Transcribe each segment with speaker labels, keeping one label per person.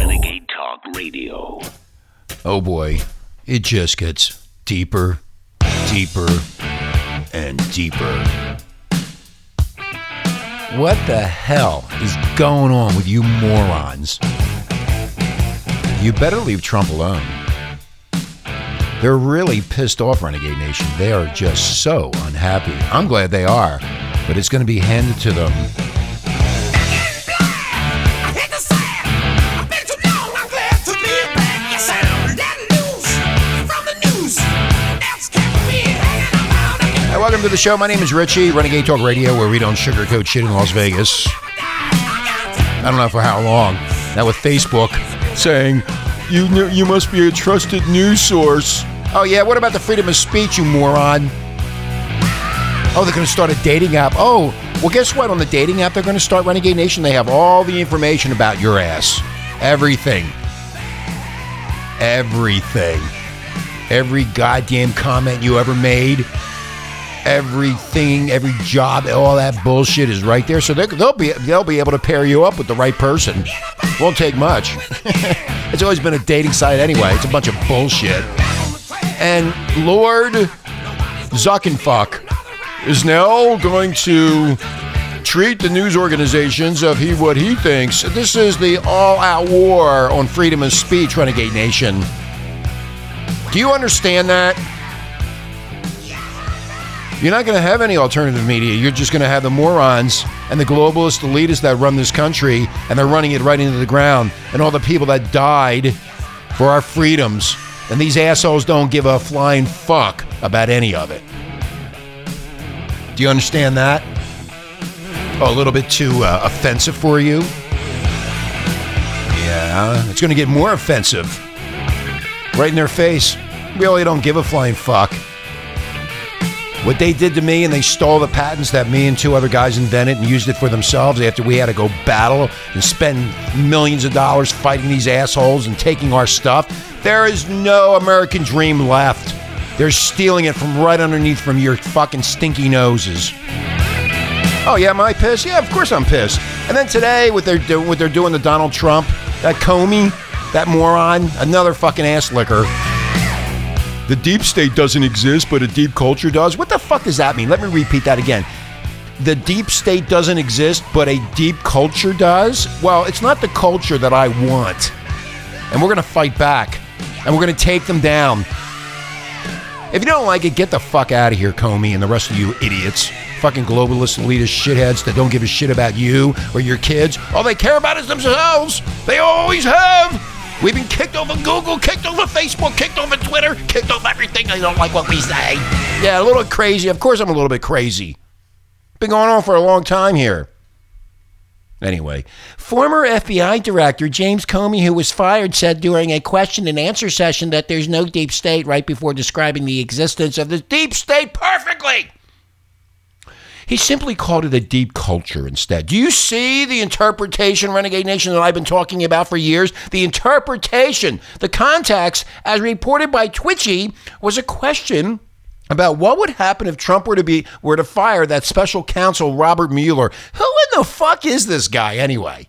Speaker 1: Renegade Talk Radio.
Speaker 2: Oh boy, it just gets deeper, deeper, and deeper. What the hell is going on with you morons? You better leave Trump alone. They're really pissed off, Renegade Nation. They are just so unhappy. I'm glad they are, but it's going to be handed to them welcome to the show. My name is Richie, Renegade Talk Radio, where we don't sugarcoat shit in Las Vegas. I don't know for how long. Now with Facebook saying you you must be a trusted news source. Oh yeah, what about the freedom of speech, you moron? Oh, they're going to start a dating app. Oh, well, guess what? On the dating app, they're going to start Renegade Nation. They have all the information about your ass, everything, everything, every goddamn comment you ever made everything, every job, all that bullshit is right there. So they, they'll be they'll be able to pair you up with the right person. Won't take much. it's always been a dating site anyway. It's a bunch of bullshit. And Lord Zuckenfuck is now going to treat the news organizations of he what he thinks. This is the all-out war on freedom of speech, Renegade Nation. Do you understand that? You're not going to have any alternative media. You're just going to have the morons and the globalist elitists that run this country, and they're running it right into the ground, and all the people that died for our freedoms. And these assholes don't give a flying fuck about any of it. Do you understand that? Oh, a little bit too uh, offensive for you? Yeah, it's going to get more offensive. Right in their face. We really don't give a flying fuck. What they did to me, and they stole the patents that me and two other guys invented and used it for themselves after we had to go battle and spend millions of dollars fighting these assholes and taking our stuff. There is no American dream left. They're stealing it from right underneath from your fucking stinky noses. Oh yeah, am I pissed? Yeah, of course I'm pissed. And then today, what they're doing, what they're doing to Donald Trump, that Comey, that moron, another fucking ass licker. The deep state doesn't exist, but a deep culture does. What the fuck does that mean? Let me repeat that again. The deep state doesn't exist, but a deep culture does? Well, it's not the culture that I want. And we're going to fight back. And we're going to take them down. If you don't like it, get the fuck out of here, Comey, and the rest of you idiots. Fucking globalist elitist shitheads that don't give a shit about you or your kids. All they care about is themselves. They always have. We've been kicked over Google, kicked over Facebook, kicked over Twitter, kicked over everything. They don't like what we say. Yeah, a little crazy. Of course, I'm a little bit crazy. Been going on for a long time here. Anyway, former FBI Director James Comey, who was fired, said during a question and answer session that there's no deep state right before describing the existence of the deep state perfectly. He simply called it a deep culture instead. Do you see the interpretation, Renegade Nation, that I've been talking about for years? The interpretation, the context, as reported by Twitchy, was a question about what would happen if Trump were to be were to fire that special counsel Robert Mueller. Who in the fuck is this guy anyway?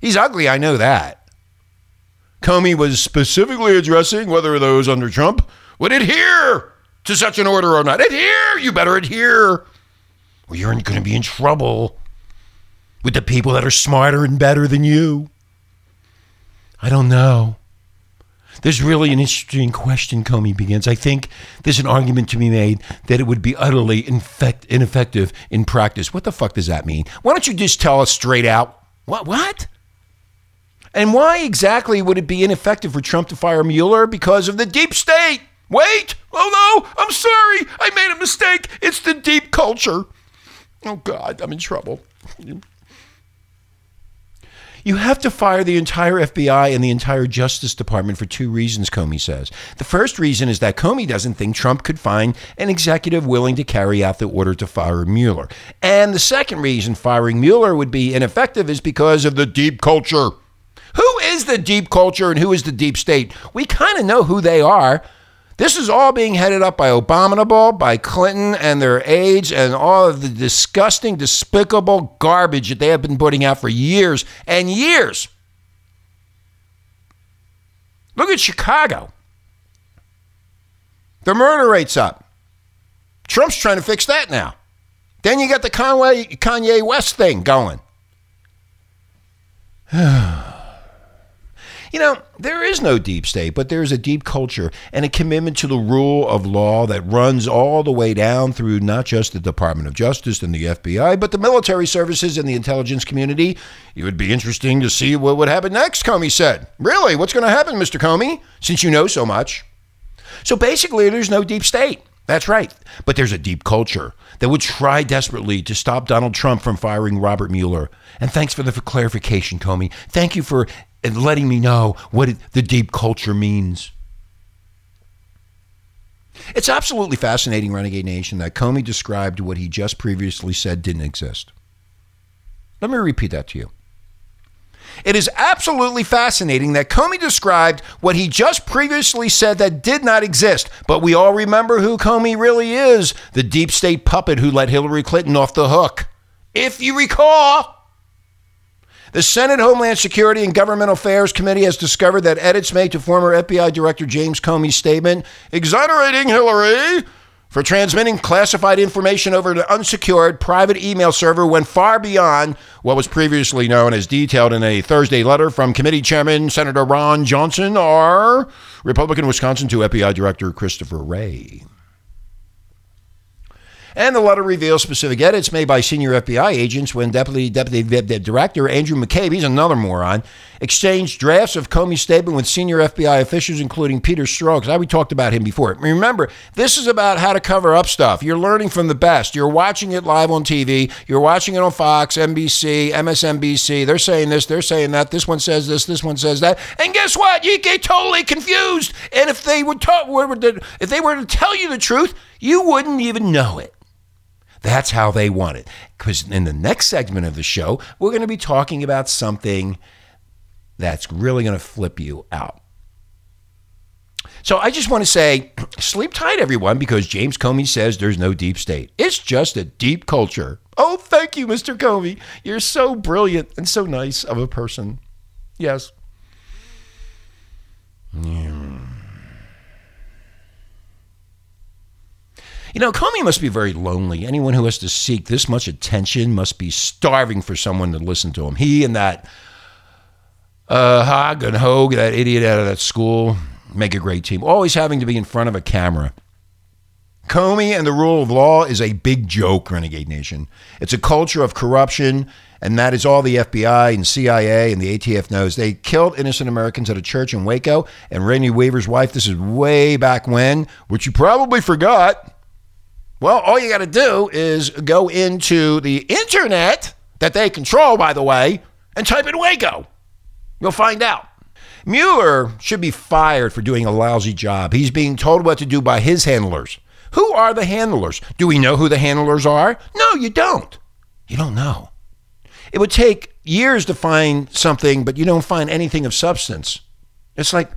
Speaker 2: He's ugly, I know that. Comey was specifically addressing whether those under Trump would adhere to such an order or not. Adhere! You better adhere or you're going to be in trouble with the people that are smarter and better than you. I don't know. There's really an interesting question, Comey begins. I think there's an argument to be made that it would be utterly infect, ineffective in practice. What the fuck does that mean? Why don't you just tell us straight out? What? What? And why exactly would it be ineffective for Trump to fire Mueller? Because of the deep state. Wait! Oh no! I'm sorry! I made a mistake! It's the deep culture. Oh, God, I'm in trouble. You have to fire the entire FBI and the entire Justice Department for two reasons, Comey says. The first reason is that Comey doesn't think Trump could find an executive willing to carry out the order to fire Mueller. And the second reason firing Mueller would be ineffective is because of the deep culture. Who is the deep culture and who is the deep state? We kind of know who they are. This is all being headed up by Abominable, by Clinton and their aides, and all of the disgusting, despicable garbage that they have been putting out for years and years. Look at Chicago. The murder rate's up. Trump's trying to fix that now. Then you got the Conway, Kanye West thing going. You know, there is no deep state, but there is a deep culture and a commitment to the rule of law that runs all the way down through not just the Department of Justice and the FBI, but the military services and the intelligence community. It would be interesting to see what would happen next, Comey said. Really? What's going to happen, Mr. Comey, since you know so much? So basically, there's no deep state. That's right. But there's a deep culture that would try desperately to stop Donald Trump from firing Robert Mueller. And thanks for the clarification, Comey. Thank you for letting me know what it, the deep culture means. It's absolutely fascinating, Renegade Nation, that Comey described what he just previously said didn't exist. Let me repeat that to you. It is absolutely fascinating that Comey described what he just previously said that did not exist, but we all remember who Comey really is the deep state puppet who let Hillary Clinton off the hook. If you recall, the Senate Homeland Security and Government Affairs Committee has discovered that edits made to former FBI Director James Comey's statement exonerating Hillary for transmitting classified information over an unsecured private email server went far beyond what was previously known as detailed in a Thursday letter from Committee Chairman Senator Ron Johnson, or Republican Wisconsin, to FBI Director Christopher Wray. And the letter reveals specific edits made by senior FBI agents when Deputy Deputy Director Andrew McCabe, he's another moron, exchanged drafts of Comey's statement with senior FBI officials, including Peter Strzok. Because we talked about him before. Remember, this is about how to cover up stuff. You're learning from the best. You're watching it live on TV. You're watching it on Fox, NBC, MSNBC. They're saying this. They're saying that. This one says this. This one says that. And guess what? You get totally confused. And if they would talk, if they were to tell you the truth, you wouldn't even know it. That's how they want it. Because in the next segment of the show, we're going to be talking about something that's really going to flip you out. So I just want to say, sleep tight, everyone, because James Comey says there's no deep state. It's just a deep culture. Oh, thank you, Mr. Comey. You're so brilliant and so nice of a person. Yes. Yeah. You know, Comey must be very lonely. Anyone who has to seek this much attention must be starving for someone to listen to him. He and that uh, Hog and Hogue, that idiot out of that school, make a great team. Always having to be in front of a camera. Comey and the rule of law is a big joke, Renegade Nation. It's a culture of corruption, and that is all the FBI and CIA and the ATF knows. They killed innocent Americans at a church in Waco, and Randy Weaver's wife, this is way back when, which you probably forgot. Well, all you got to do is go into the internet that they control, by the way, and type in Waco. You'll find out. Mueller should be fired for doing a lousy job. He's being told what to do by his handlers. Who are the handlers? Do we know who the handlers are? No, you don't. You don't know. It would take years to find something, but you don't find anything of substance. It's like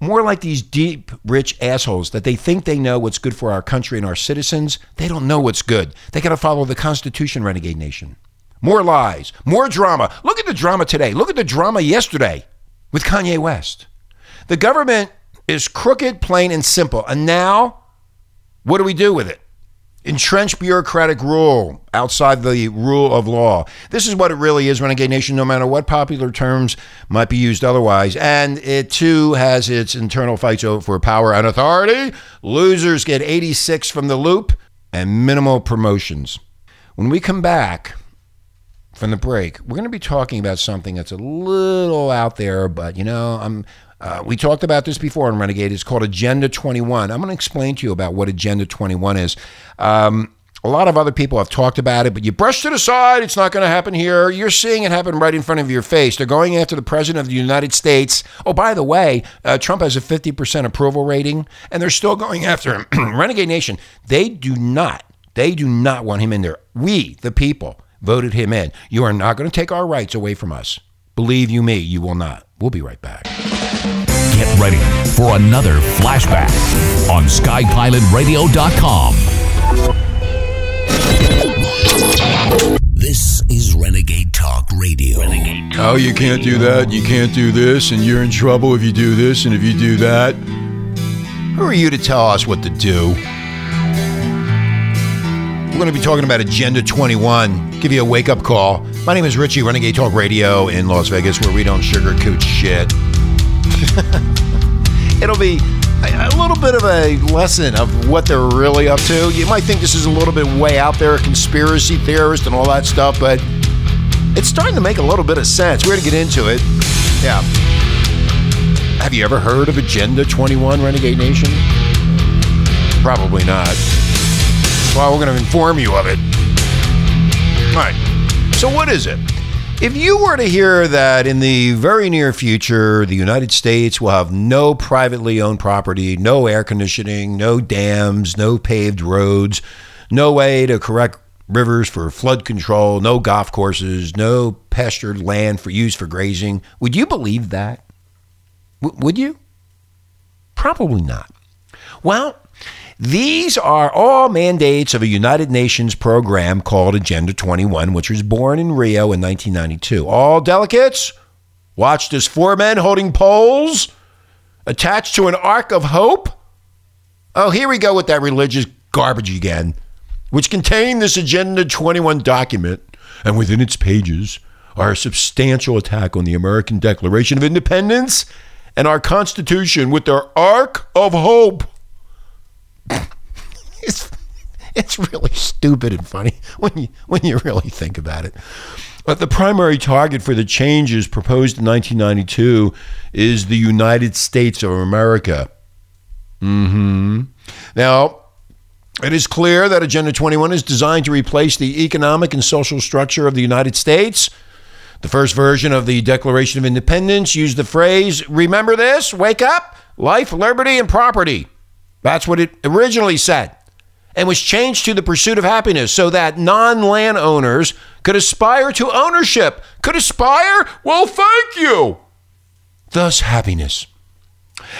Speaker 2: more like these deep, rich assholes that they think they know what's good for our country and our citizens. They don't know what's good. They got to follow the Constitution, renegade nation. More lies, more drama. Look at the drama today. Look at the drama yesterday with Kanye West. The government is crooked, plain, and simple. And now, what do we do with it? Entrenched bureaucratic rule outside the rule of law. This is what it really is, Renegade Nation, no matter what popular terms might be used otherwise. And it too has its internal fights for power and authority. Losers get 86 from the loop and minimal promotions. When we come back, from the break, we're going to be talking about something that's a little out there, but you know, I'm uh, we talked about this before on Renegade. It's called Agenda 21. I'm going to explain to you about what Agenda 21 is. Um, a lot of other people have talked about it, but you brushed it aside. It's not going to happen here. You're seeing it happen right in front of your face. They're going after the President of the United States. Oh, by the way, uh, Trump has a 50% approval rating, and they're still going after him. Renegade Nation, they do not, they do not want him in there. We, the people, voted him in. You are not going to take our rights away from us. Believe you me, you will not. We'll be right back.
Speaker 3: Get ready for another flashback on SkyPilotRadio.com. This is Renegade Talk Radio. Renegade Talk
Speaker 2: Oh, you can't do that, you can't do this, and you're in trouble if you do this and if you do that. Who are you to tell us what to do? We're going to be talking about Agenda 21. Give you a wake up call. My name is Richie, Renegade Talk Radio in Las Vegas, where we don't sugarcoat shit. It'll be a, little bit of a lesson of what they're really up to. You might think this is a little bit way out there, conspiracy theorist and all that stuff, but it's starting to make a little bit of sense. We're going to get into it. Yeah. Have you ever heard of Agenda 21 Renegade Nation? Probably not. Well, we're going to inform you of it. All right. So, what is it? If you were to hear that in the very near future, the United States will have no privately owned property, no air conditioning, no dams, no paved roads, no way to correct rivers for flood control, no golf courses, no pastured land for use for grazing, would you believe that? W- would you? Probably not. Well, these are all mandates of a United Nations program called Agenda 21, which was born in Rio in 1992. All delegates watched as four men holding poles attached to an ark of hope. Oh, here we go with that religious garbage again, which contained this Agenda 21 document, and within its pages are a substantial attack on the American Declaration of Independence and our Constitution with their ark of hope it's it's really stupid and funny when you when you really think about it. But the primary target for the changes proposed in 1992 is the United States of America. hmm Now, it is clear that Agenda 21 is designed to replace the economic and social structure of the United States. The first version of the Declaration of Independence used the phrase, remember this, wake up, life, liberty, and property. That's what it originally said and was changed to the pursuit of happiness so that non landowners could aspire to ownership. Could aspire? Well, thank you. Thus, happiness.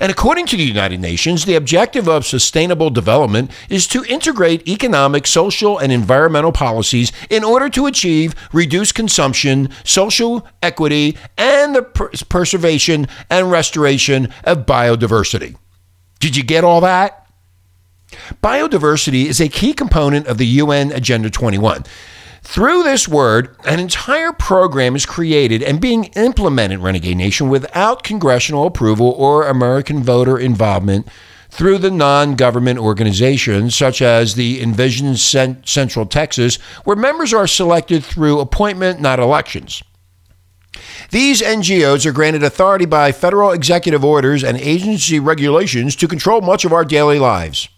Speaker 2: And according to the United Nations, the objective of sustainable development is to integrate economic, social, and environmental policies in order to achieve reduced consumption, social equity, and the preservation and restoration of biodiversity. Did you get all that? Biodiversity is a key component of the UN Agenda 21. Through this word, an entire program is created and being implemented, Renegade Nation, without congressional approval or American voter involvement through the non government organizations such as the Envision Central Texas, where members are selected through appointment, not elections. These NGOs are granted authority by federal executive orders and agency regulations to control much of our daily lives.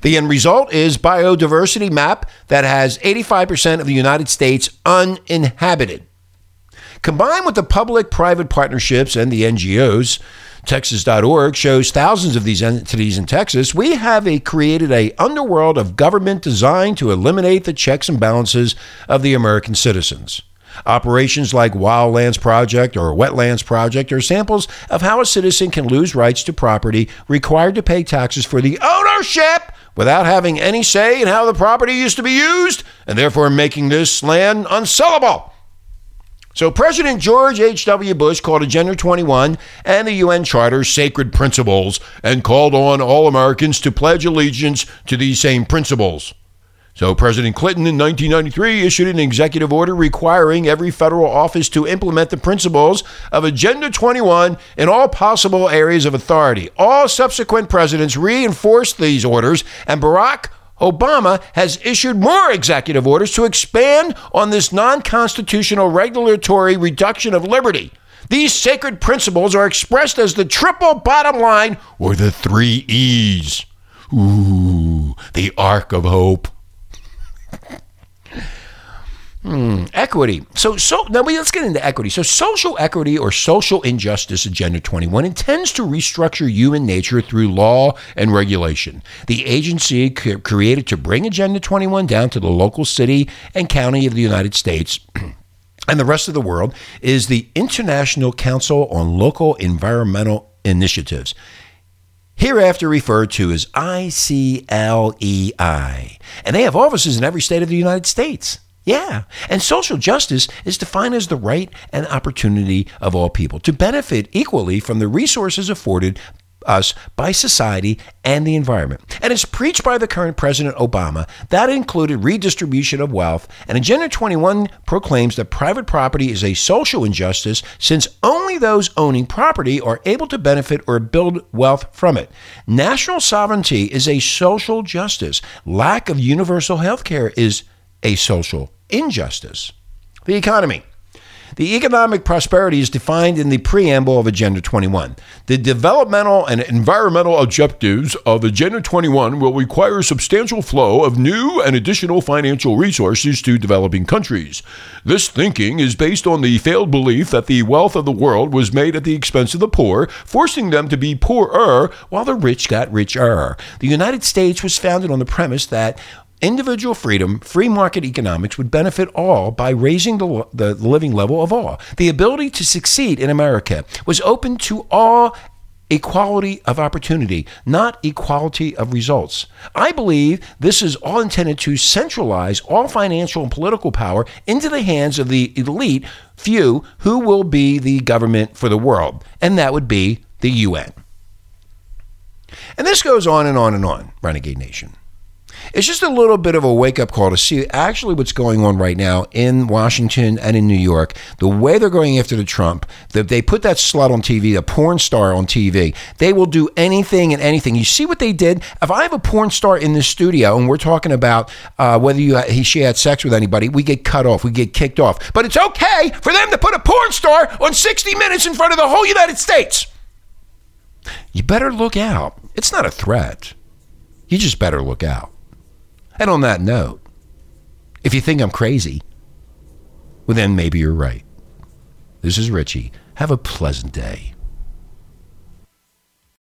Speaker 2: The end result is biodiversity map that has 85% of the United States uninhabited. Combined with the public-private partnerships and the NGOs, Texas.org shows thousands of these entities in Texas. We have a, created a underworld of government designed to eliminate the checks and balances of the American citizens. Operations like Wildlands Project or Wetlands Project are samples of how a citizen can lose rights to property required to pay taxes for the ownership without having any say in how the property used to be used and therefore making this land unsellable. So, President George H.W. Bush called Agenda 21 and the UN Charter sacred principles and called on all Americans to pledge allegiance to these same principles. So, President Clinton in 1993 issued an executive order requiring every federal office to implement the principles of Agenda 21 in all possible areas of authority. All subsequent presidents reinforced these orders, and Barack Obama has issued more executive orders to expand on this non constitutional regulatory reduction of liberty. These sacred principles are expressed as the triple bottom line or the three E's. Ooh, the Ark of Hope. Hmm, equity. So, so now let's get into equity. So, social equity or social injustice agenda 21 intends to restructure human nature through law and regulation. The agency created to bring Agenda 21 down to the local city and county of the United States and the rest of the world is the International Council on Local Environmental Initiatives hereafter referred to as ICLEI. And they have offices in every state of the United States. Yeah. And social justice is defined as the right and opportunity of all people to benefit equally from the resources afforded us by society and the environment. And it's preached by the current President Obama. That included redistribution of wealth. And Agenda 21 proclaims that private property is a social injustice since only those owning property are able to benefit or build wealth from it. National sovereignty is a social justice. Lack of universal health care is a social injustice. The economy. The economic prosperity is defined in the preamble of Agenda 21. The developmental and environmental objectives of Agenda 21 will require a substantial flow of new and additional financial resources to developing countries. This thinking is based on the failed belief that the wealth of the world was made at the expense of the poor, forcing them to be poorer while the rich got richer. The United States was founded on the premise that individual freedom, free market economics would benefit all by raising the, the living level of all. The ability to succeed in America was open to all equality of opportunity, not equality of results. I believe this is all intended to centralize all financial and political power into the hands of the elite few who will be the government for the world, and that would be the UN. And this goes on and on and on, Renegade Nation. It's just a little bit of a wake up call to see actually what's going on right now in Washington and in New York. The way they're going after the Trump, that they put that slut on TV, a porn star on TV. They will do anything and anything. You see what they did? If I have a porn star in the studio and we're talking about uh, whether you he, she had sex with anybody, we get cut off, we get kicked off. But it's okay for them to put a porn star on 60 Minutes in front of the whole United States. You better look out. It's not a threat. You just better look out. And on that note, if you think I'm crazy, well, then maybe you're right. This is Richie. Have a pleasant day.